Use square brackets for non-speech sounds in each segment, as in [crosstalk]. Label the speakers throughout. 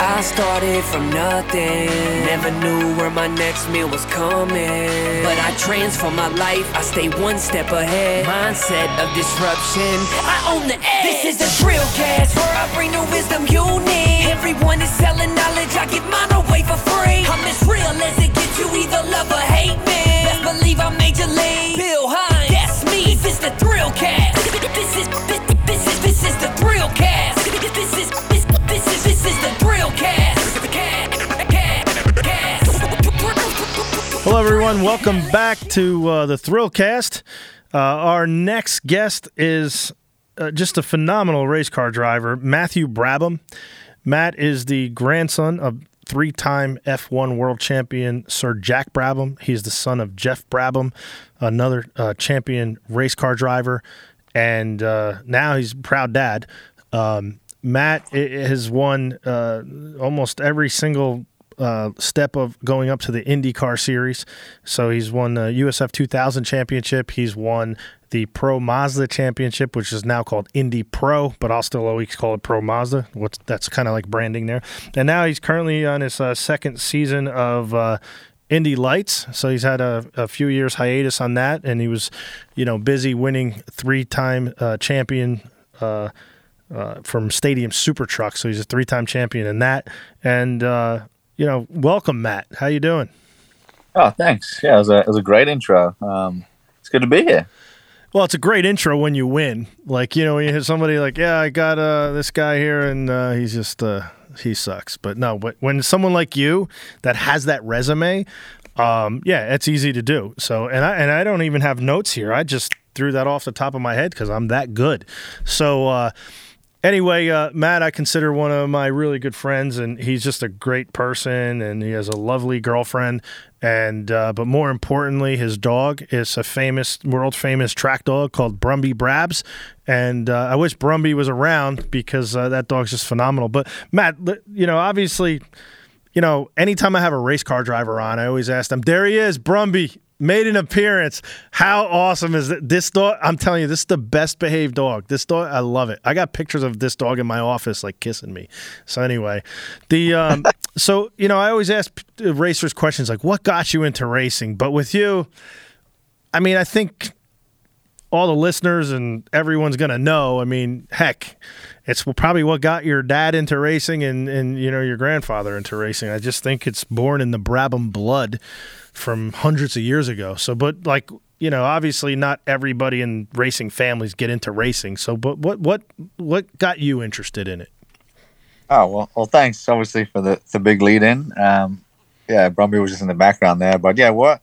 Speaker 1: I started from nothing. Never knew where my next meal was coming. But I transform my life, I stay one step ahead. Mindset of disruption, I own the edge. This is a thrill cast where I bring the wisdom you need. Everyone is selling knowledge, I give mine away for free. I'm as real as it gets, you either love or hate me. Best believe I'm major league. Bill Hines, that's me. This is the thrill cast. [laughs] This is this, this is this is the thrill cast. [laughs] This is
Speaker 2: Hello, everyone. Welcome back to uh, the Thrillcast. Uh, our next guest is uh, just a phenomenal race car driver, Matthew Brabham. Matt is the grandson of three time F1 world champion Sir Jack Brabham. He's the son of Jeff Brabham, another uh, champion race car driver. And uh, now he's a proud dad. Um, Matt has won uh, almost every single uh, step of going up to the IndyCar series. So he's won the USF 2000 championship. He's won the Pro Mazda championship, which is now called Indy Pro, but I'll still always call it Pro Mazda. What's that's kind of like branding there. And now he's currently on his uh, second season of. Uh, Indy Lights, so he's had a, a few years hiatus on that, and he was, you know, busy winning three-time uh, champion uh, uh, from Stadium Super Truck. So he's a three-time champion in that. And uh, you know, welcome, Matt. How you doing?
Speaker 3: Oh, thanks. Yeah, it was a, it was a great intro. Um, it's good to be here.
Speaker 2: Well, it's a great intro when you win. Like you know, when you hear somebody like, "Yeah, I got uh, this guy here, and uh, he's just uh, he sucks." But no, but when someone like you that has that resume, um, yeah, it's easy to do. So, and I and I don't even have notes here. I just threw that off the top of my head because I'm that good. So. Anyway, uh, Matt, I consider one of my really good friends, and he's just a great person, and he has a lovely girlfriend, and uh, but more importantly, his dog is a famous, world famous track dog called Brumby Brabs, and uh, I wish Brumby was around because uh, that dog's just phenomenal. But Matt, you know, obviously, you know, anytime I have a race car driver on, I always ask them, "There he is, Brumby." Made an appearance. How awesome is it? This dog, I'm telling you, this is the best behaved dog. This dog, I love it. I got pictures of this dog in my office, like kissing me. So anyway, the um, [laughs] so you know, I always ask racers questions like, "What got you into racing?" But with you, I mean, I think all the listeners and everyone's gonna know. I mean, heck, it's probably what got your dad into racing and and you know your grandfather into racing. I just think it's born in the Brabham blood from hundreds of years ago. So, but like you know, obviously not everybody in racing families get into racing. So, but what what what got you interested in it?
Speaker 3: Oh well, well, thanks obviously for the the big lead in. Um, yeah, Brumby was just in the background there, but yeah, what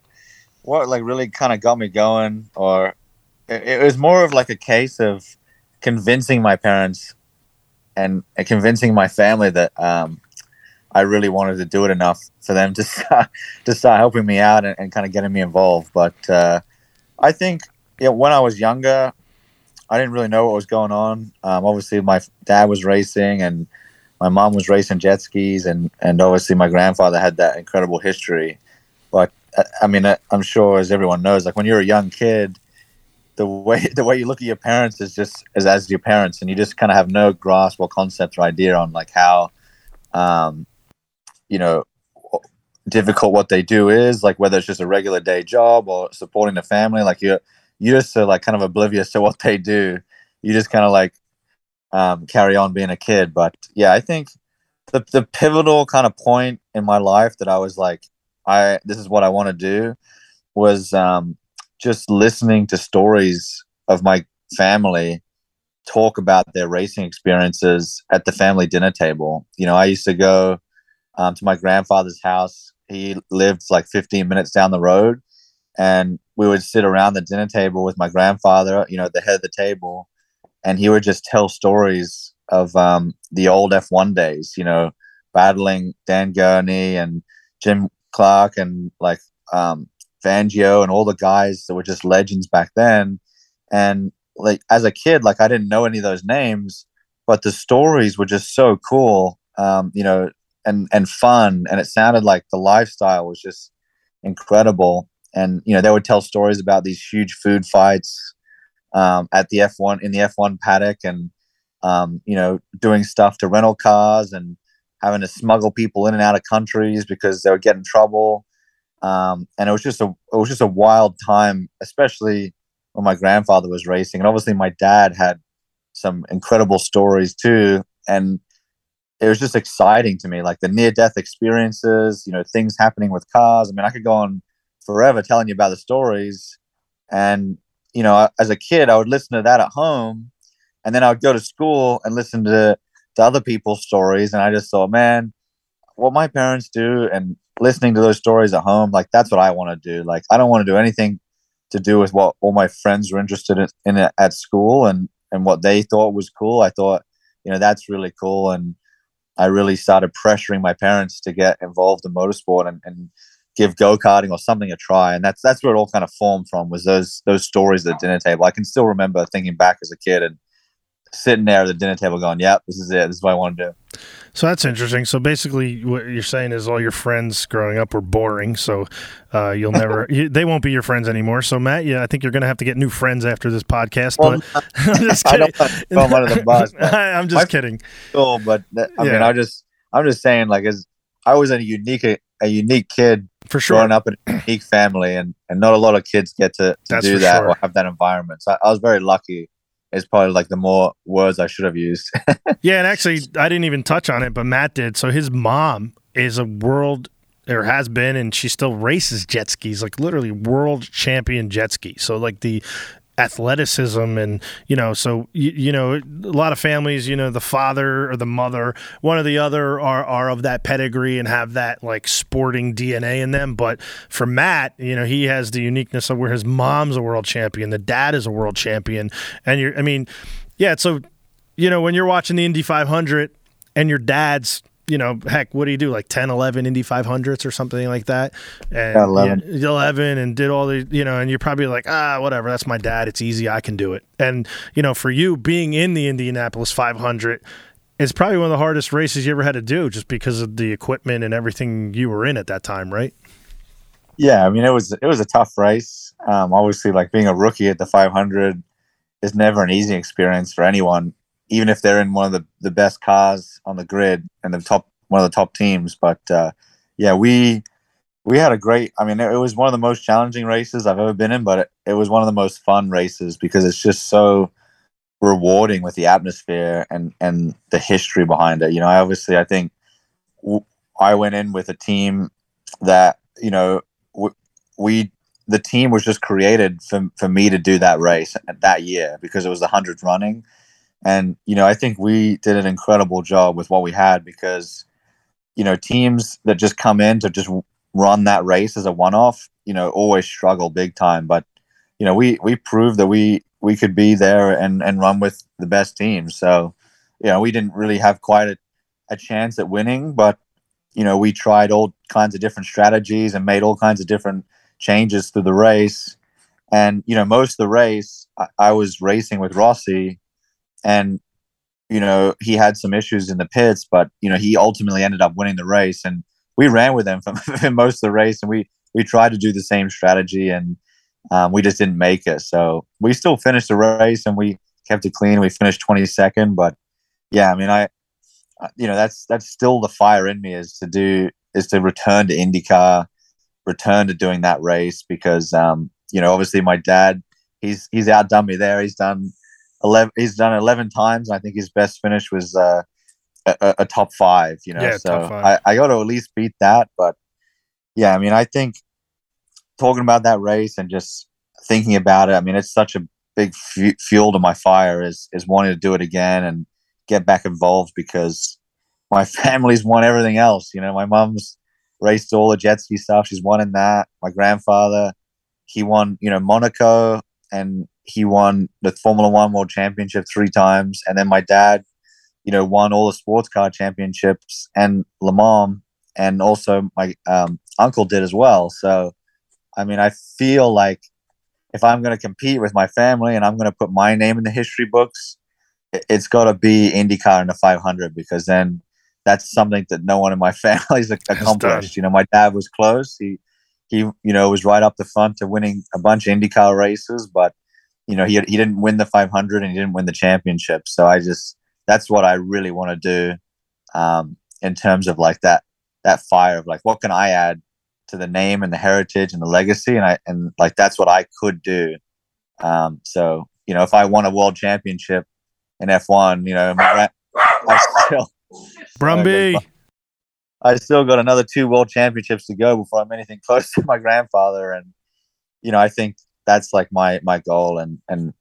Speaker 3: what like really kind of got me going, or it, it was more of like a case of convincing my parents and, convincing my family that um, I really wanted to do it enough for them to [laughs] start, to start helping me out and, and kind of getting me involved. But uh, I think yeah, when I was younger, I didn't really know what was going on. Um, obviously, my dad was racing and my mom was racing jet skis, and, and obviously my grandfather had that incredible history. But uh, I mean, uh, I'm sure as everyone knows, like when you're a young kid, the way [laughs] the way you look at your parents is just as as your parents, and you just kind of have no grasp or concept or idea on like how, um, you know, difficult what they do is, like whether it's just a regular day job or supporting the family. Like you're you're just so like kind of oblivious to [laughs] what they do. You just kind of like um, carry on being a kid. But yeah, I think the the pivotal kind of point in my life that I was like, I this is what I want to do was um, just listening to stories of my family talk about their racing experiences at the family dinner table. You know, I used to go um, to my grandfather's house. He lived like 15 minutes down the road, and we would sit around the dinner table with my grandfather, you know, at the head of the table, and he would just tell stories of um, the old F1 days, you know, battling Dan Gurney and Jim Clark and like um, Fangio and all the guys that were just legends back then. And like as a kid, like I didn't know any of those names, but the stories were just so cool, um, you know, and and fun, and it sounded like the lifestyle was just incredible. And you know, they would tell stories about these huge food fights um, at the F1 in the F1 paddock, and um, you know, doing stuff to rental cars and having to smuggle people in and out of countries because they would get in trouble. Um, and it was just a it was just a wild time, especially when my grandfather was racing, and obviously my dad had some incredible stories too. And it was just exciting to me, like the near death experiences, you know, things happening with cars. I mean, I could go on forever telling you about the stories. And, you know, as a kid, I would listen to that at home. And then I would go to school and listen to, to other people's stories. And I just thought, man, what my parents do and listening to those stories at home, like that's what I want to do. Like, I don't want to do anything to do with what all my friends were interested in, in at school and, and what they thought was cool. I thought, you know, that's really cool. And, I really started pressuring my parents to get involved in motorsport and, and give go karting or something a try. And that's that's where it all kind of formed from was those those stories at the dinner table. I can still remember thinking back as a kid and sitting there at the dinner table going, "Yep, this is it. This is what I want to do."
Speaker 2: So that's interesting. So basically, what you're saying is all your friends growing up were boring. So uh, you'll [laughs] never, you, they won't be your friends anymore. So Matt, yeah, I think you're going to have to get new friends after this podcast. Well, but [laughs] [laughs] I'm just kidding.
Speaker 3: I don't the bus.
Speaker 2: I'm just kidding.
Speaker 3: Cool, but I yeah. mean, I just, I'm just saying, like, as I was a unique, a, a unique kid
Speaker 2: for sure,
Speaker 3: growing up in a unique family, and and not a lot of kids get to, to do that sure. or have that environment. So I, I was very lucky is probably like the more words I should have used. [laughs]
Speaker 2: yeah, and actually, I didn't even touch on it, but Matt did. So his mom is a world or has been, and she still races jet skis, like literally world champion jet ski. So like the athleticism and you know so you, you know a lot of families you know the father or the mother one or the other are, are of that pedigree and have that like sporting dna in them. But for matt you know he has the uniqueness of where his mom's a world champion the dad is a world champion. And you're i mean yeah so you know when you're watching the indy 500 and your dad's you know, heck, what do you do? Like 10, 11 Indy 500s or something like that? And, 11. Yeah, 11 and did all the, you know, and you're probably like, ah, whatever, that's my dad. It's easy. I can do it. And, you know, for you being in the Indianapolis 500, it's probably one of the hardest races you ever had to do just because of the equipment and everything you were in at that time, right?
Speaker 3: Yeah. I mean, it was, it was a tough race. Um, obviously, like being a rookie at the 500 is never an easy experience for anyone even if they're in one of the, the best cars on the grid and the top one of the top teams. But uh, yeah, we we had a great. I mean, it, was one of the most challenging races I've ever been in, but it, it, was one of the most fun races because it's just so rewarding with the atmosphere and and the history behind it. You know, I obviously I think w- I went in with a team that you know w- we the team was just created for, for me to do that race that year because it was the hundredth running and, you know, I think we did an incredible job with what we had because, you know, teams that just come in to just run that race as a one off, you know, always struggle big time. But, you know, we, we proved that we, we could be there and, and run with the best teams. So, you know, we didn't really have quite a, a chance at winning, but, you know, we tried all kinds of different strategies and made all kinds of different changes through the race. And, you know, most of the race, I, I was racing with Rossi and you know he had some issues in the pits, but you know he ultimately ended up winning the race, and we ran with him [laughs] for most of the race, and we we tried to do the same strategy, and um, we just didn't make it. So we still finished the race, and we kept it clean. We finished 22nd, but yeah, I mean, I you know that's that's still the fire in me is to do is to return to IndyCar, return to doing that race because um, you know obviously my dad he's he's outdone me there. He's done 11 he's done 11 times. I think his best finish was uh, a, a, top five you know yeah, so I, I got to at least beat that but yeah i mean i think talking about that race and just thinking about it i mean it's such a big f- fuel to my fire is is wanting to do it again and get back involved because my [laughs] family's won everything else you know my mom's raced all the jet ski stuff she's won in that my grandfather he won you know monaco and he won the Formula One World Championship three times, and then my dad, you know, won all the sports car championships and Le Mans, and also my um, uncle did as well. So, I mean, I feel like if I'm going to compete with my family and I'm going to put my name in the history books, it's got to be IndyCar in the 500 because then that's something that no one in my [laughs] family's accomplished. You know, my dad was close. He he you know was right up the front to winning a bunch of IndyCar races, but you know, he he didn't win the 500 and he didn't win the championship. So I just that's what I really want to do. Um, in terms of like that that fire of like what can I add to the name and the heritage and the legacy, and I and like that's what I could do. Um, so you know, if I won a world championship in F1, you know, my, I still
Speaker 2: Brumby.
Speaker 3: I still got another two world championships to go before I'm anything close to my grandfather, and you know, I think that's like my my goal, and and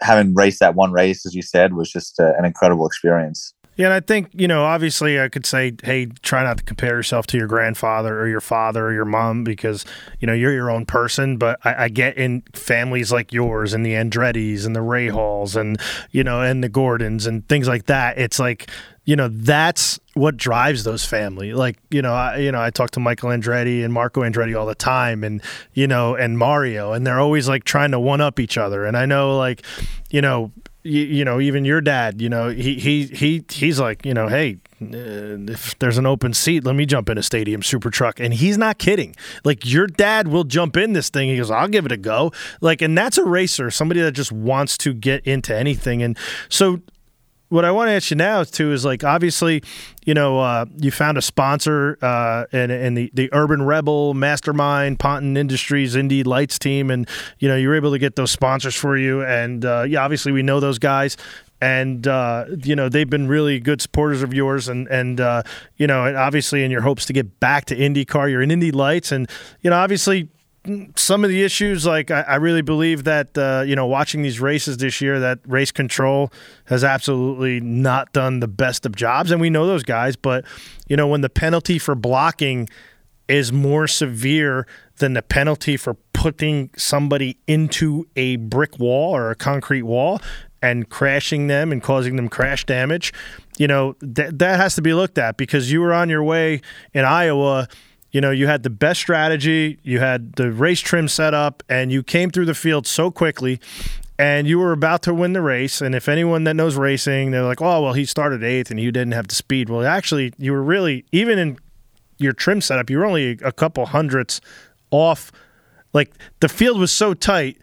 Speaker 3: having raced that one race, as you said, was just uh, an incredible experience.
Speaker 2: Yeah, and I think, you know, obviously I could say, hey, try not to compare yourself to your grandfather or your father or your mom because, you know, you're your own person. But I, I get in families like yours and the Andretti's and the Rahals and, you know, and the Gordons and things like that. It's like, you know, that's what drives those family. Like, you know, I, you know, I talk to Michael Andretti and Marco Andretti all the time and, you know, and Mario, and they're always like trying to one up each other. And I know like, you know, you, you, know, even your dad, you know, he he he he's like, you know, hey, uh, if there's an open seat, let me jump in a stadium super truck, and he's not kidding. Like your dad will jump in this thing. He goes, I'll give it a go. Like, and that's a racer, somebody that just wants to get into anything. And so what I want to ask you now too is like obviously, you know, uh, you found a sponsor uh, in, in the the Urban Rebel Mastermind Ponton Industries Indy Lights team, and you know you were able to get those sponsors for you, and uh, yeah, obviously we know those guys. And uh, you know they've been really good supporters of yours, and and uh, you know and obviously in your hopes to get back to IndyCar, you're in Indy Lights, and you know obviously some of the issues, like I, I really believe that uh, you know watching these races this year, that race control has absolutely not done the best of jobs, and we know those guys. But you know when the penalty for blocking is more severe than the penalty for putting somebody into a brick wall or a concrete wall and crashing them and causing them crash damage, you know that that has to be looked at because you were on your way in Iowa you know, you had the best strategy, you had the race trim set up, and you came through the field so quickly and you were about to win the race. And if anyone that knows racing, they're like, oh, well, he started eighth and you didn't have the speed. Well, actually, you were really, even in your trim setup, you were only a couple hundredths off. Like the field was so tight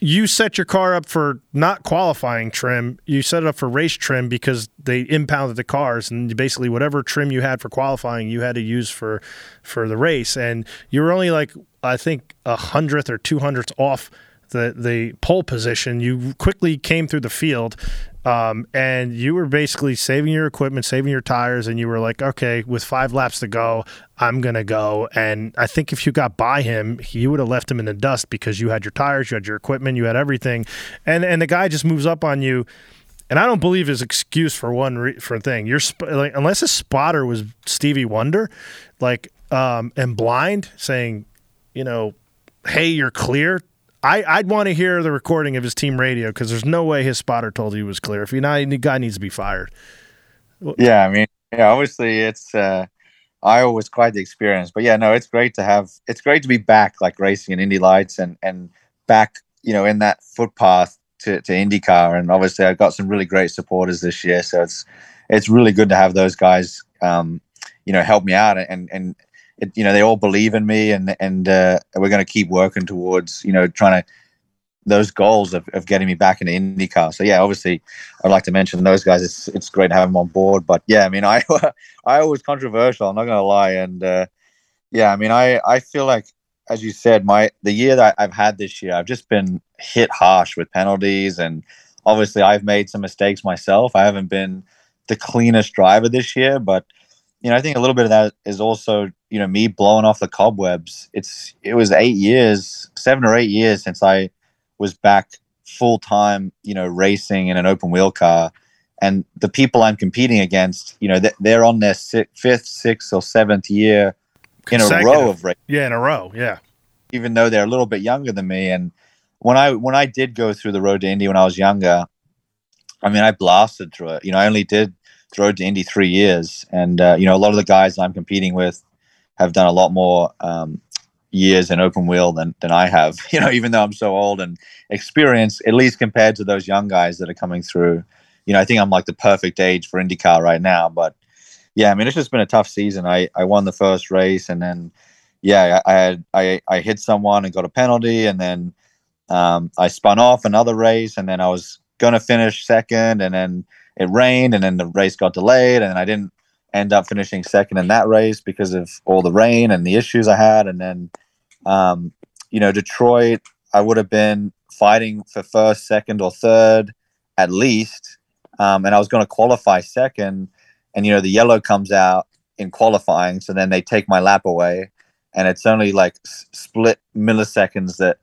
Speaker 2: you set your car up for not qualifying trim. You set it up for race trim because they impounded the cars, and basically whatever trim you had for qualifying, you had to use for for the race. And you were only like I think a hundredth or two hundredths off the the pole position. You quickly came through the field, um, and you were basically saving your equipment, saving your tires, and you were like, okay, with five laps to go, I'm gonna go. And I think if you got by him, you would have left him in the dust because you had your tires, you had your equipment, you had everything, and and the guy just moves up on you. And I don't believe his excuse for one re- for a thing. You're sp- like unless his spotter was Stevie Wonder, like um, and blind saying, you know, hey, you're clear I, I'd want to hear the recording of his team radio because there's no way his spotter told you he was clear. If you're not, the guy needs to be fired.
Speaker 3: Yeah, I mean, yeah, obviously it's uh, Iowa was quite the experience, but yeah, no, it's great to have. It's great to be back, like racing in Indy Lights and and back, you know, in that footpath to to IndyCar. And obviously, I've got some really great supporters this year, so it's it's really good to have those guys, um, you know, help me out and and it, you know they all believe in me and and uh, we're going to keep working towards you know trying to those goals of, of getting me back into IndyCar. So yeah, obviously I'd like to mention those guys. It's it's great to have them on board. But yeah, I mean I [laughs] I was controversial. I'm not going to lie. And uh, yeah, I mean I I feel like as you said, my the year that I've had this year, I've just been hit harsh with penalties and obviously I've made some mistakes myself. I haven't been the cleanest driver this year, but you know, I think a little bit of that is also, you know, me blowing off the cobwebs. It's it was eight years, seven or eight years since I was back full time, you know, racing in an open wheel car. And the people I'm competing against, you know, they're on their sixth, fifth, sixth, or seventh year in a row of racing.
Speaker 2: Yeah, in a row. Yeah.
Speaker 3: Even though they're a little bit younger than me, and when I when I did go through the road to Indy when I was younger, I mean, I blasted through it. You know, I only did road to Indy three years, and uh, you know a lot of the guys I'm competing with have done a lot more um, years in open wheel than than I have. [laughs] You know, even though I'm so old and experienced, at least compared to those young guys that are coming through. You know, I think I'm like the perfect age for IndyCar right now. But yeah, I mean, it's just been a tough season. I I won the first race, and then yeah, I, I had I I hit someone and got a penalty, and then um, I spun off another race, and then I was gonna finish second, and then it rained and then the race got delayed and I didn't end up finishing second in that race because of all the rain and the issues I had. And then, um, you know, Detroit, I would have been fighting for first, second, or third at least. Um, and I was going to qualify second. And, you know, the yellow comes out in qualifying. So then they take my lap away. And it's only like s- split milliseconds that,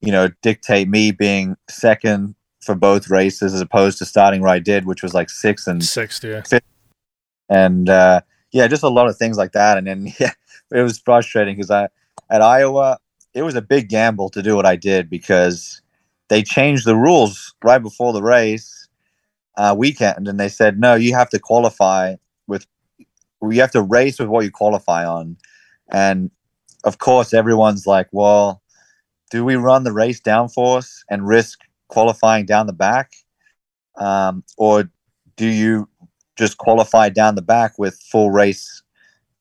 Speaker 3: you know, dictate me being second for both races as opposed to starting where I did, which was like sixth and
Speaker 2: Sixth, yeah.
Speaker 3: and uh, yeah, just a lot of things like that. And then [laughs] yeah, it was frustrating because I at Iowa it was a big gamble to do what I did because they changed the rules right before the race uh, weekend, and they said no, you have to qualify with you have to race with what you qualify on, and of course everyone's like, well, do we run the race downforce and risk qualifying down the back, um, or do you just qualify down the back with full race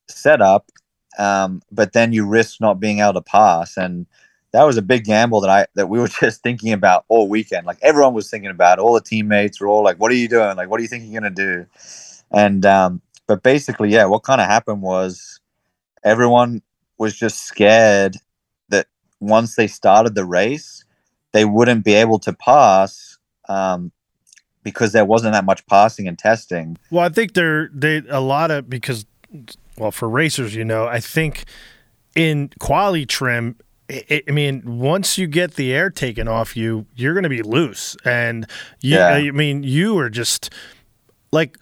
Speaker 3: setup, um, but then you risk not being able to pass. And that was a big gamble that I that we were [laughs] just thinking about all weekend. Like everyone was thinking about. It. All the teammates were all like, "What are you doing? Like, what do you think you're gonna do?" And um, but basically, yeah, what kind of happened was everyone was just scared that once they started the race, they wouldn't be able to pass. Um, because there wasn't that much passing and testing.
Speaker 2: Well, I think there they a lot of because well for racers, you know, I think in quality trim. I I mean, once you get the air taken off you, you're going to be loose, and you,
Speaker 3: Yeah.
Speaker 2: I mean, you were just like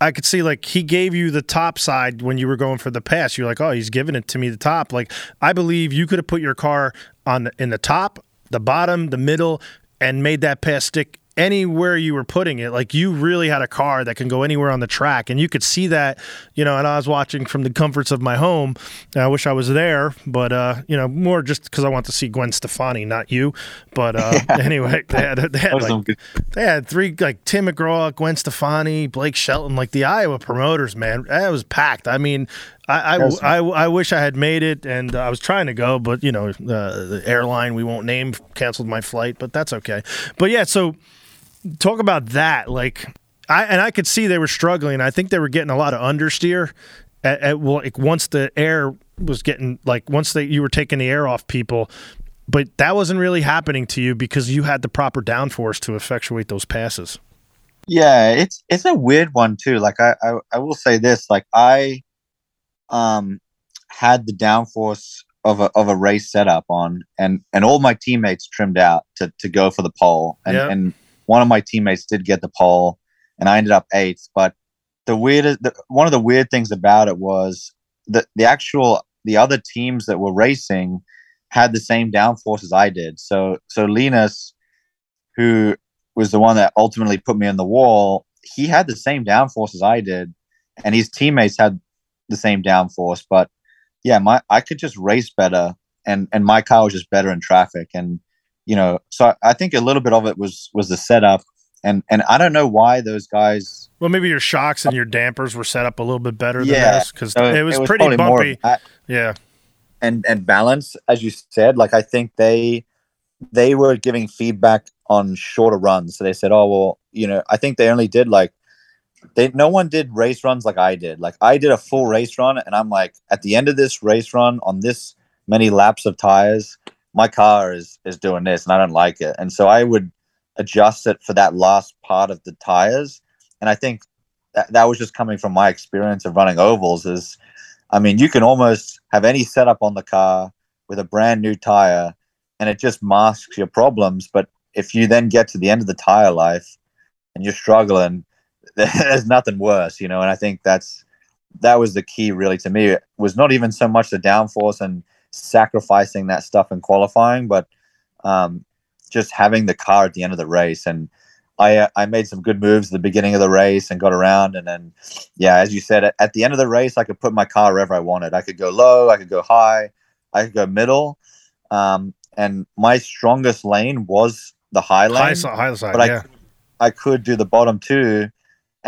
Speaker 2: I could see like he gave you the top side when you were going for the pass. You're like, oh, he's giving it to me the top. Like I believe you could have put your car on the, in the top, the bottom, the middle, and made that pass stick anywhere you were putting it. Like you really had a car that can go anywhere on the track, and you could see that. You know, and I was watching from the comforts of my home. I wish I was there, but uh, you know, more just because I want to see Gwen Stefani, not you. But uh, [laughs] anyway, they had, they had like they had three like Tim McGraw, Gwen Stefani, Blake Shelton, like the Iowa promoters, man. That was packed. I mean, I I, I, I wish I had made it, and uh, I was trying to go, but you know, uh, the airline we won't name canceled my flight, but that's okay. But yeah, so talk about that, like. I, and I could see they were struggling. I think they were getting a lot of understeer. At, at like once the air was getting like once they you were taking the air off people, but that wasn't really happening to you because you had the proper downforce to effectuate those passes.
Speaker 3: Yeah, it's it's a weird one too. Like I, I I will say this, like I um had the downforce of a of a race setup on and and all my teammates trimmed out to to go for the pole. And
Speaker 2: Yeah.
Speaker 3: and one of my teammates did get the pole and I ended up eighth. But the weirdest the, one of the weird things about it was the the actual the other teams that were racing had the same downforce as I did. So so Linus, who was the one that ultimately put me on the wall, he had the same downforce as I did, and his teammates had the same downforce. But yeah, my I could just race better, and and my car was just better in traffic, and you know, so I, think a little bit of it was was the setup, and and I don't know why those guys.
Speaker 2: Well, maybe your shocks and your dampers were set up a little bit better than
Speaker 3: Yeah,
Speaker 2: this because
Speaker 3: so
Speaker 2: it was pretty
Speaker 3: probably more
Speaker 2: bumpy.
Speaker 3: that.
Speaker 2: Yeah,
Speaker 3: and and balance as you said like i think they they were giving feedback on shorter runs so they said oh well you know i think they only did like they no one did race runs like i did. Like i did a full race run and i'm like at the end of this race run on this many laps of tires my car is is doing this and i don't like it. And so i would adjust it for that last part of the tires. And i think that, that was just coming from my experience of running ovals is I mean, you can almost have any setup on the car with a brand new tire and it just masks your problems. But if you then get to the end of the tire life and you're struggling, [laughs] there's nothing worse, you know. And I think that's that was the key really to me. It was not even so much the downforce and sacrificing that stuff in qualifying, but um, just having the car at the end of the race. And I uh, I made some good moves at the beginning of the race and got around, and then yeah, as you said, at, at the end of the race, I could put my car wherever I wanted. I could go low, I could go high, I could go middle, um, and my strongest lane was the high lane.
Speaker 2: high high side.
Speaker 3: but I
Speaker 2: yeah,
Speaker 3: I could do the bottom two.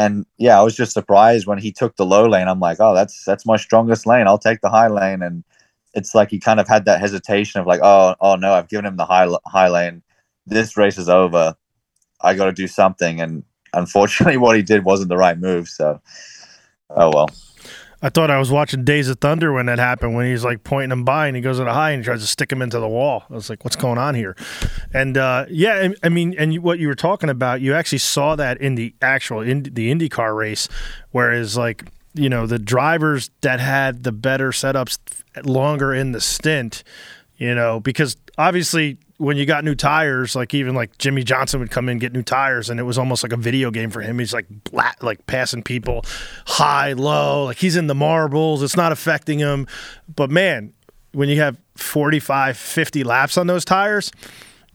Speaker 3: And yeah, I was just surprised when he took the low lane. I'm like, oh, that's that's my strongest lane. I'll take the high lane. And it's like he kind of had that hesitation of like, oh, oh no, I've given him the high high lane. This race is over. I got to do something. And unfortunately, [laughs] what he did wasn't the right move. So Oh well.
Speaker 2: I thought I was watching Days of Thunder when that happened. When he's like pointing him by, and he goes at a high and tries to stick him into the wall. I was like, "What's going on here?" And uh, yeah, I, mean, and what you were talking about, you actually saw that in the actual in the IndyCar race, whereas like you know the drivers that had the better setups longer in the stint, you know, because obviously when you got new tires, like even like Jimmie Johnson would come in get new tires, and it was almost like a video game for him. He's like black, like passing people high, low, like he's in the marbles. It's not affecting him. But man, when you have 45, 50 laps on those tires,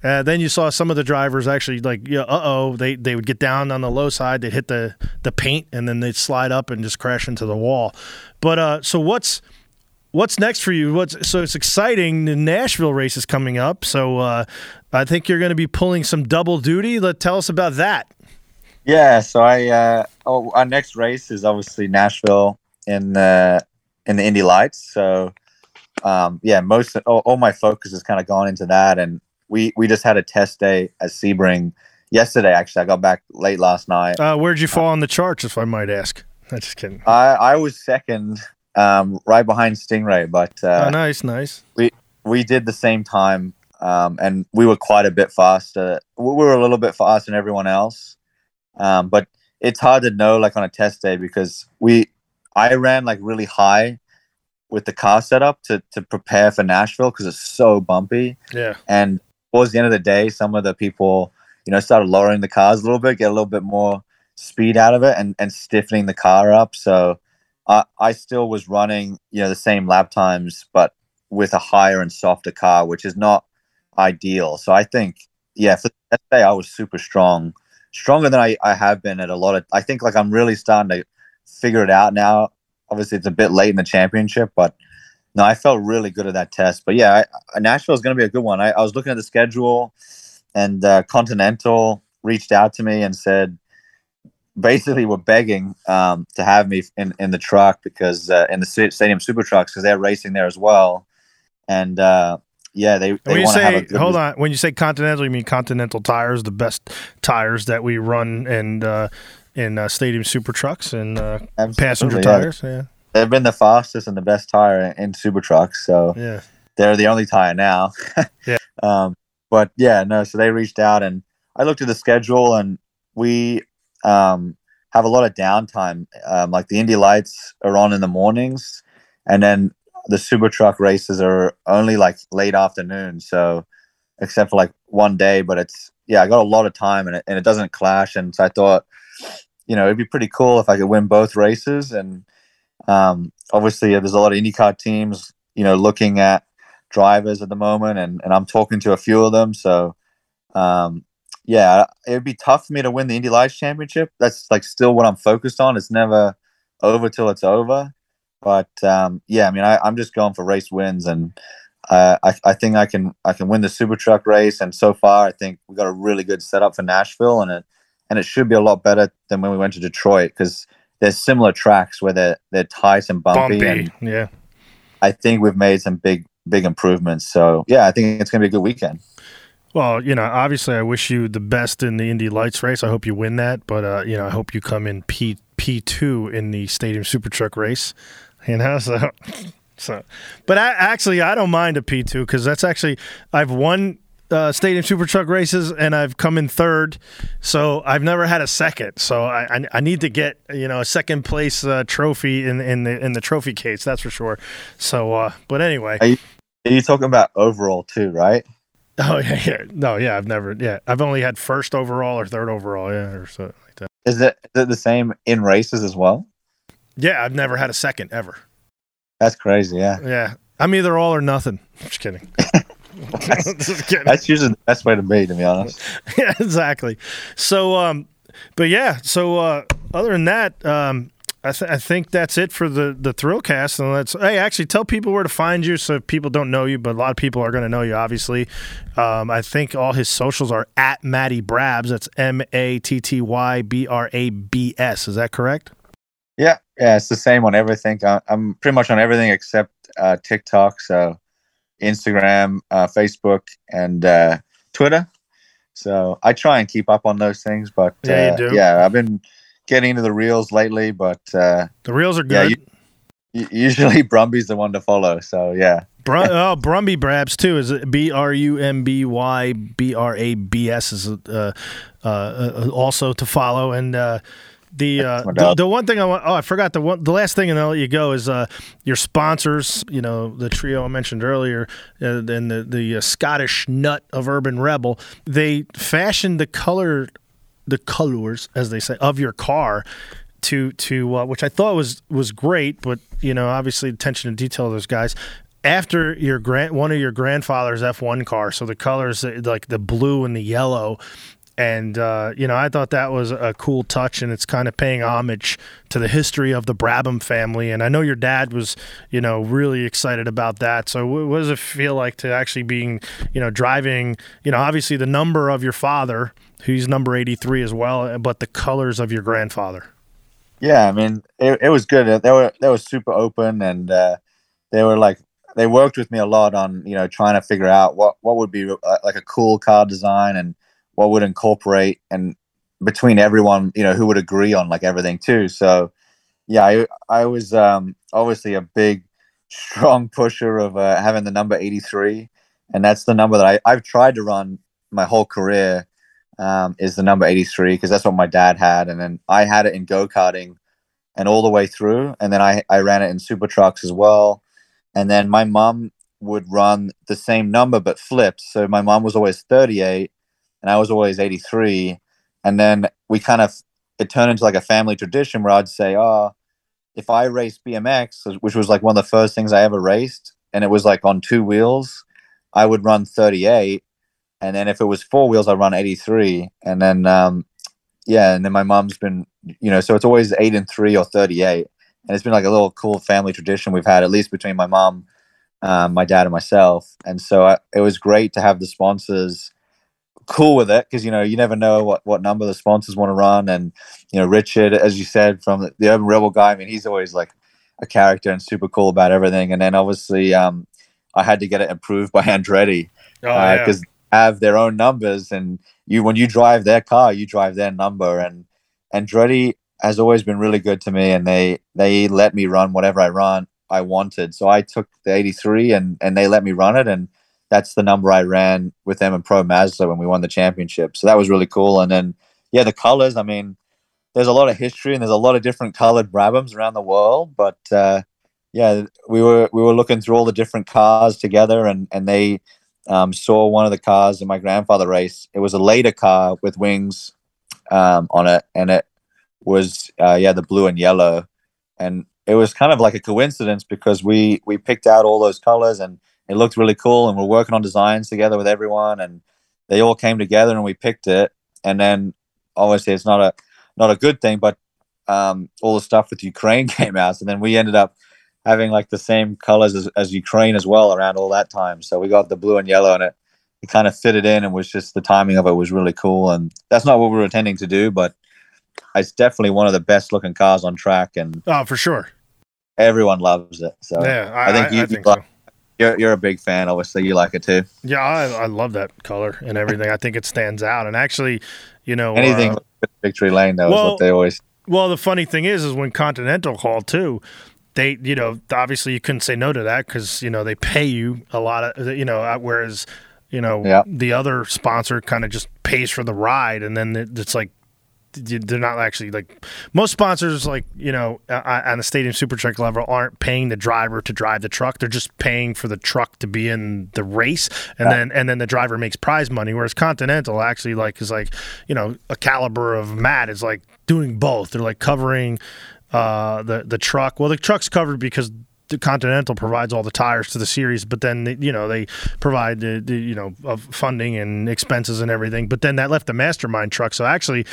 Speaker 2: uh, then you saw some of the drivers actually like, yeah, uh oh, they they would get down on the low side, they'd hit the the paint, and then they'd slide up and just crash into the wall. But uh, so what's what's next for you? What's so it's exciting. The Nashville race is coming up, so uh, I think you're going to be pulling some double duty. Let tell us about that.
Speaker 3: Yeah, so I uh, oh, our next race is obviously Nashville in the in the Indy Lights. So um, yeah, most all, all my focus has kind of gone into that, and we we just had a test day at Sebring yesterday. Actually, I got back late last night.
Speaker 2: Uh, where'd you fall on the charts, if I might ask? I'm just kidding.
Speaker 3: I I was second um, right behind Sting Ray. But uh,
Speaker 2: oh, nice, nice.
Speaker 3: We we did the same time, um, and we were quite a bit faster. We were a little bit faster than everyone else, um, but it's hard to know like on a test day because we I ran like really high with the car setup to to prepare for Nashville because it's so bumpy.
Speaker 2: Yeah,
Speaker 3: and towards the end of the day, some of the people you know started lowering the cars a little bit, get a little bit more speed out of it, and and stiffening the car up. So uh, I still was running, you know, the same lap times, but with a higher and softer car, which is not ideal. So I think, yeah, for that day, I was super strong, stronger than I, I have been at a lot of. I think like I'm really starting to figure it out now. Obviously, it's a bit late in the championship, but no, I felt really good at that test. But yeah, I, Nashville is going to be a good one. I, I, was looking at the schedule, and uh, Continental reached out to me and said, basically were begging um, to have me in, in the truck because uh, in the stadium super trucks because they're racing there as well. And uh, yeah they, they
Speaker 2: when you say hold on when you say continental you mean continental tires the best tires that we run and uh, in uh, stadium super trucks and uh, passenger yeah. tires? Yeah.
Speaker 3: They've been the fastest and the best tire in, in super trucks so
Speaker 2: yeah.
Speaker 3: they're the only tire now. [laughs]
Speaker 2: Yeah.
Speaker 3: Um, but yeah no so they reached out and i looked at the schedule and we um, have a lot of downtime. Um, like the Indy Lights are on in the mornings, and then the super truck races are only like late afternoon. So, except for like one day, but it's yeah, I got a lot of time and it, and it doesn't clash. And so I thought, you know, it'd be pretty cool if I could win both races. And um, obviously, there's a lot of IndyCar teams, you know, looking at drivers at the moment, and and I'm talking to a few of them. So, um, yeah, it'd be tough for me to win the Indy Lights Championship. That's like still what I'm focused on. It's never over till it's over. But um, yeah, I mean, I, am just going for race wins, and uh, I, I think I can I can win the Super Truck race. And so far, I think we got a really good setup for Nashville, and it and it should be a lot better than when we went to Detroit because there's similar tracks where they're they're tight and bumpy,
Speaker 2: bumpy.
Speaker 3: and
Speaker 2: yeah,
Speaker 3: I think we've made some big big improvements. So yeah, I think it's gonna be a good weekend.
Speaker 2: Well, you know, obviously, I wish you the best in the Indy Lights race. I hope you win that, but uh, you know, I hope you come in P P two in the Stadium Super Truck race. [laughs] You know, so [laughs] so, but I, actually, I don't mind a P two because that's actually I've won uh, Stadium Super Truck races and I've come in third, so I've never had a second. So I, I, I need to get you know a second place uh, trophy in in the in the trophy case. That's for sure. So, uh, but anyway,
Speaker 3: are you, are you talking about overall too, right? [laughs]
Speaker 2: Oh yeah, yeah. No, yeah. I've never. Yeah, I've only had first overall or third overall. Yeah, or something like that.
Speaker 3: Is it is it the same in races as well?
Speaker 2: Yeah, I've never had a second ever.
Speaker 3: That's crazy. Yeah.
Speaker 2: Yeah, I'm either all or nothing. [laughs] Just kidding.
Speaker 3: that's, [laughs] Just kidding. that's usually the best way to be, to be honest.
Speaker 2: yeah, exactly. So, um, but yeah. So, uh, other than that, um, I, th- I, think that's it for the the Thrillcast. And let's hey, actually tell people where to find you, so people don't know you, but a lot of people are going to know you. Obviously, um, I think all his socials are at Matty Brabs. That's M A T T Y B R A B S. Is that correct?
Speaker 3: Yeah, yeah, it's the same on everything. I'm pretty much on everything except uh, TikTok, so Instagram, uh, Facebook, and uh, Twitter. So I try and keep up on those things, but
Speaker 2: yeah,
Speaker 3: uh, yeah, I've been getting into the reels lately, but uh,
Speaker 2: The reels are
Speaker 3: Yeah,
Speaker 2: good.
Speaker 3: usually [laughs] Brumby's the one to follow. So yeah,
Speaker 2: Bru- oh, Brumby Brabs too is it B R U M B Y B R A B S is uh, uh, uh, also to follow and. Uh, the, uh, the the one thing I want oh I forgot the one the last thing and I'll let you go is uh your sponsors you know the trio I mentioned earlier uh, and the the uh, Scottish nut of Urban Rebel they fashioned the color the colors as they say of your car to to uh, which I thought was was great, but you know, obviously attention to detail of those guys. After your grand one of your grandfather's F1 car, so the colors uh, like the blue and the yellow, and uh, you know, I thought that was a cool touch, and it's kind of paying homage to the history of the Brabham family. And I know your dad was, you know, really excited about that. So, what does it feel like to actually being, you know, driving, you know, obviously the number of your father, who's number eighty three as well, but the colors of your grandfather.
Speaker 3: yeah. I mean, it, it was good. They were they were super open, and uh, they were like they worked with me a lot on you know trying to figure out what what would be uh, like a cool car design and what would incorporate and between everyone you know who would agree on like everything too. So yeah, I I was um, obviously a big [laughs] strong pusher of uh, having the number 83 and that's the number that I, I've tried to run my whole career um, is the number 83 because that's what my dad had and then I had it in go-karting and all the way through and then I, I ran it in super trucks as well and then my mom would run the same number but flipped so my mom was always 38 and I was always 83 and then we kind of it turned into like a family tradition where I'd say oh if I raced BMX, which was like one of the first things I ever raced, and it was like on two wheels, I would run 38. And then if it was four wheels, I'd run 83. And then, um, yeah, and then my mom's been, you know, so it's always eight and three or 38. And it's been like a little cool family tradition we've had, at least between my mom, um, my dad, and myself. And so I, it was great to have the sponsors cool with it because you know you never know what what number the sponsors want to run and you know richard as you said from the, the urban rebel guy i mean he's always like a character and super cool about everything and then obviously um i had to get it approved by [laughs] andretti
Speaker 2: Oh,
Speaker 3: because they have their own numbers and you when you drive their car you drive their number and andretti has always been really good to me and they they let me run whatever i run i wanted so i took the 83 and and they let me run it and that's the number I ran with them in Pro Mazda when we won the championship. So that was really cool. And then, yeah, the colors. I mean, there's a lot of history and there's a lot of different colored Brabhams around the world. But uh, yeah, we were we were looking through all the different cars together, and and they um, saw one of the cars in my grandfather race. It was a later car with wings um, on it, and it was uh, yeah the blue and yellow, and it was kind of like a coincidence because we we picked out all those colors and it looked really cool and we're working on designs together with everyone and they all came together and we picked it. And then obviously it's not a not a good thing but um, all the stuff with ukraine [laughs] came out. And then we ended up having like the same colors as, as ukraine as well around all that time so we got the blue and yellow and it it kind of fitted in and was just the timing of it was really cool and that's not what we were intending to do but it's definitely one of the best looking cars on track and
Speaker 2: Oh, for sure.
Speaker 3: everyone loves it so
Speaker 2: yeah, I,
Speaker 3: I think you-
Speaker 2: I think
Speaker 3: like-
Speaker 2: so.
Speaker 3: you're, you're a big fan obviously you like it too
Speaker 2: Yeah, I, I love that color and everything. I think it stands out. And actually, you know,
Speaker 3: anything
Speaker 2: uh,
Speaker 3: victory lane though is
Speaker 2: well-
Speaker 3: what they always
Speaker 2: Well, the funny thing is, is when Continental called too, they, you know, obviously you couldn't say no to that because you know they pay you a lot of, you know, uh, whereas, you know,
Speaker 3: Yeah.
Speaker 2: the other sponsor kind of just pays for the ride, and then it's like they're not actually like most sponsors like you know on the stadium super truck level aren't paying the driver to drive the truck they're just paying for the truck to be in the race and
Speaker 3: Yeah.
Speaker 2: then and then the driver makes prize money whereas continental actually like is like you know a caliber of matt is like doing both they're like covering uh the the truck well the truck's covered because the Continental provides all the tires to the series, but then they, you know they provide the, the you know of funding and expenses and everything. But then that left the Mastermind truck. So actually,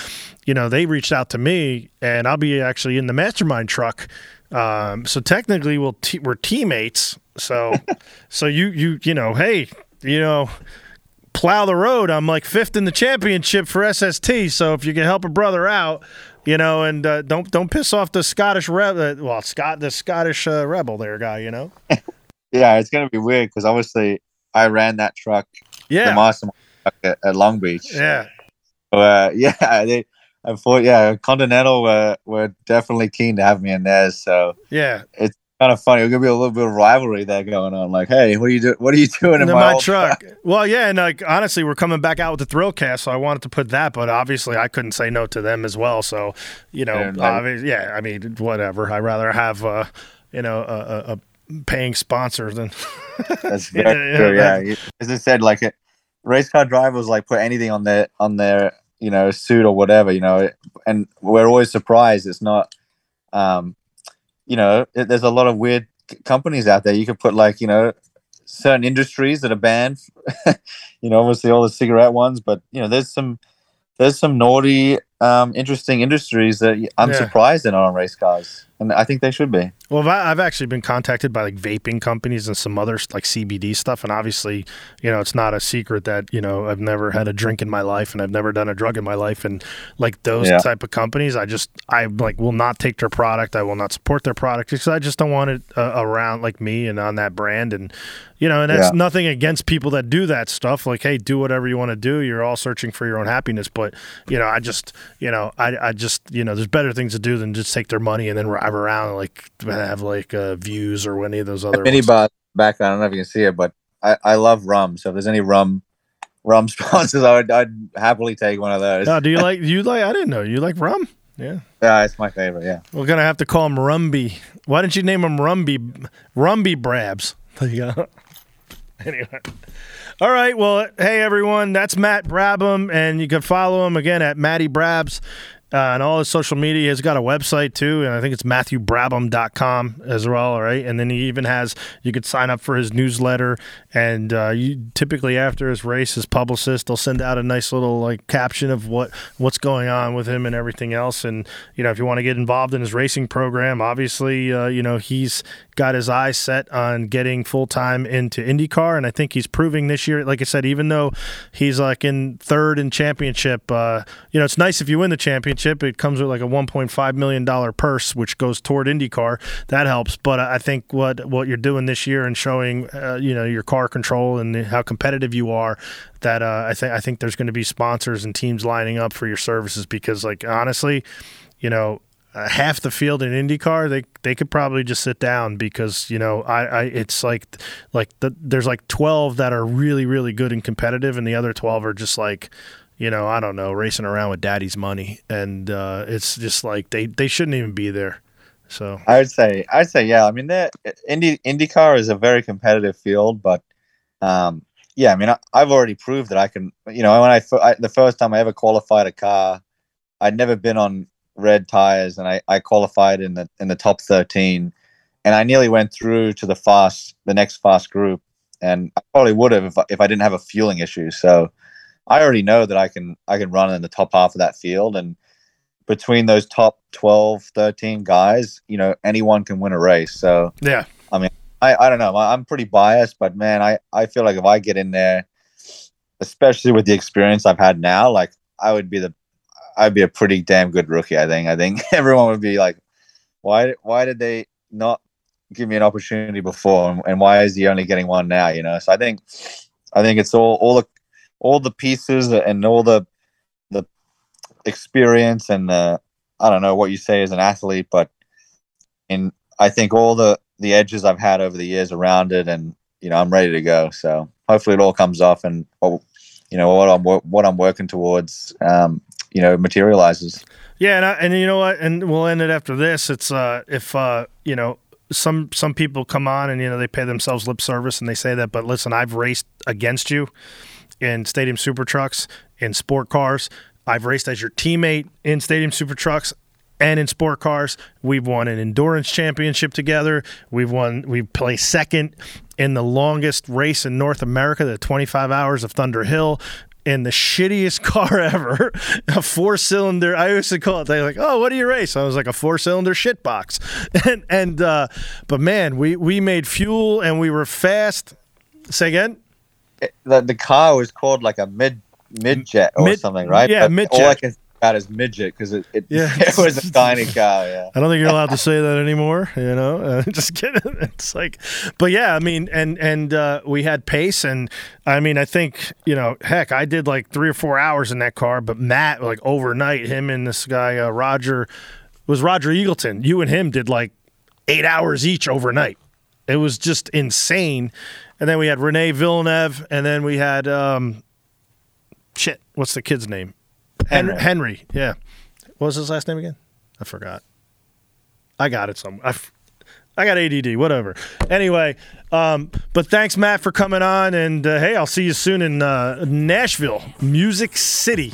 Speaker 2: you know they reached out to me, and I'll be actually in the Mastermind truck. Um, so technically, we'll te- we're teammates. So [laughs] so you you you know hey you know plow the road. I'm like fifth in the championship for SST. So if you can help a brother out, you know, and uh, don't don't piss off the Scottish rebel. Uh, well, Scott, the Scottish uh, rebel there guy. You know. [laughs]
Speaker 3: yeah it's gonna be weird because obviously i ran that truck
Speaker 2: Yeah, the
Speaker 3: mastermind truck at, at long beach
Speaker 2: Yeah.
Speaker 3: So, uh, [laughs] yeah they I thought, yeah, Continental were, were definitely keen to have me in there. So
Speaker 2: Yeah,
Speaker 3: it's kind of funny. It's gonna be a little bit of rivalry there going on. Like, hey, what are you doing? What are you doing in
Speaker 2: in
Speaker 3: my,
Speaker 2: my
Speaker 3: old
Speaker 2: truck. [laughs] Well, yeah, and like honestly, we're coming back out with the thrill cast, so I wanted to put that, but obviously I couldn't say no to them as well. So, you know,
Speaker 3: Yeah,
Speaker 2: yeah, I mean, whatever. I'd rather have, uh, you know, a, a, a paying sponsor than. [laughs]
Speaker 3: That's very
Speaker 2: yeah,
Speaker 3: true. Yeah, as I said, like it, race car drivers like put anything on their on their you know suit or whatever, you know, and we're always surprised it's not. Um, you know, it, there's a lot of weird companies out there. You could put like you know certain industries that are banned. [laughs] you know, obviously all the cigarette ones, but you know, there's some there's some naughty, um, interesting industries that I'm
Speaker 2: Yeah.
Speaker 3: surprised they're not on race cars, and I think they should be.
Speaker 2: Well, I've actually been contacted by like vaping companies and some other like CBD stuff, and obviously, you know, it's not a secret that you know I've never had a drink in my life and I've never done a drug in my life, and like those
Speaker 3: Yeah.
Speaker 2: type of companies, I just I like will not take their product. I will not support their product because I just don't want it uh, around like me and on that brand, and you know, and that's
Speaker 3: Yeah.
Speaker 2: nothing against people that do that stuff. Like, hey, do whatever you want to do. You're all searching for your own happiness, but you know, I just you know, I I just you know, there's better things to do than just take their money and then drive around like have like uh, views or any of those other.
Speaker 3: mini bar background. I don't know if you can see it, but I, I love rum. So if there's any rum rum [laughs] sponsors, I would I'd happily take one of those.
Speaker 2: Oh, do you [laughs] like do you like? I didn't know you like rum. Yeah,
Speaker 3: Yeah, it's my favorite. Yeah.
Speaker 2: we're gonna have to call him Rumby. Why didn't you name him Rumby? Rumby Brabs. [laughs] There you go. anyway. All right. Well, hey everyone, that's Matt Brabham, and you can follow him again at Matty Brabs. Uh, and all his social media. He's got a website too, and I think it's MatthewBrabham.com as well. Right, and then he even has you could sign up for his newsletter, and uh, you typically after his race, his publicist they'll send out a nice little like caption of what what's going on with him and everything else. And you know, if you want to get involved in his racing program, obviously, uh, you know he's got his eyes set on getting full time into IndyCar, and I think he's proving this year. Like I said, even though he's like in third in championship, uh, you know, it's nice if you win the championship. It comes with like a 1.5 million dollar purse, which goes toward IndyCar. That helps. But I think what what you're doing this year and showing, uh, you know, your car control and how competitive you are. That uh, I think I think there's going to be sponsors and teams lining up for your services because, like, honestly, you know, uh, half the field in IndyCar, they they could probably just sit down because you know I, I it's like like the, there's like twelve that are really really good and competitive, and the other twelve are just like you know I don't know racing around with daddy's money, and uh, it's just like they they shouldn't even be there. So
Speaker 3: I would say I'd say yeah. I mean, the Indy IndyCar is a very competitive field, but um, yeah, I mean, I, I've already proved that I can. You know, when I, I the first time I ever qualified a car, I'd never been on red tires, and I, I qualified in the in the top thirteen, and I nearly went through to the fast the next fast group, and I probably would have if, I- if I didn't have a fueling issue. So I already know that I can I can run in the top half of that field, and between those top 12 13 guys you know anyone can win a race. So
Speaker 2: yeah,
Speaker 3: I, mean, I I don't know. I'm pretty biased but man I, I feel like if i get in there especially with the experience i've had now like i would be the i'd be a pretty damn good rookie i think. I think [laughs] everyone would be like why why did they not give me an opportunity before? And, and why is he only getting one now you know? So i think i think it's all all the all the pieces and all the the experience and the I don't know what you say as an athlete, but in I think all the the edges I've had over the years around it, and you know I'm ready to go. So hopefully it all comes off, and what you know what I'm what I'm working towards, um, you know, materializes.
Speaker 2: Yeah, and, I, and you know what? And we'll end it after this. It's uh, if uh, you know some some people come on and you know they pay themselves lip service and they say that, but listen, I've raced against you in stadium super trucks in sport cars. I've raced as your teammate in stadium super trucks and in sport cars. We've won an endurance championship together. We've won. We placed second in the longest race in North America, the 25 Hours of Thunderhill. In the shittiest [laughs] car ever, a four cylinder. I used to call it. They like, oh, what do you race? I was like a four cylinder shit box, [laughs] and and uh, but man, we we made fuel and we were fast. Say again.
Speaker 3: It- the the car was called like a mid mid jet or
Speaker 2: Mid-
Speaker 3: something, right?
Speaker 2: yeah, mid jet.
Speaker 3: Bad as midget because it, it,
Speaker 2: Yeah. [laughs]
Speaker 3: it was a tiny [laughs] car. Yeah.
Speaker 2: I don't think you're allowed to say that anymore. You know, [laughs] uh, just kidding. It's like, but yeah, I mean, and and uh, we had pace, and I mean, I think you know, heck, I did like three or four hours in that car, but Matt, like overnight, him and this guy uh, Roger was Roger Eagleton. You and him did like eight hours each overnight. It was just insane. And then we had Renee Villeneuve, and then we had um, shit. What's the kid's name? Henry.
Speaker 3: Henry.
Speaker 2: Henry. Yeah. What was his last name again? I forgot. I got it somewhere. I, f- I got ADD. Whatever. Anyway, um, but thanks, Matt, for coming on. And uh, hey, I'll see you soon in uh, Nashville, Music City.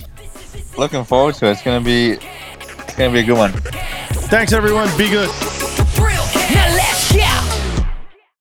Speaker 3: Looking forward to it. It's gonna be it's gonna be a good one.
Speaker 2: Thanks, everyone. Be good.
Speaker 1: Thrill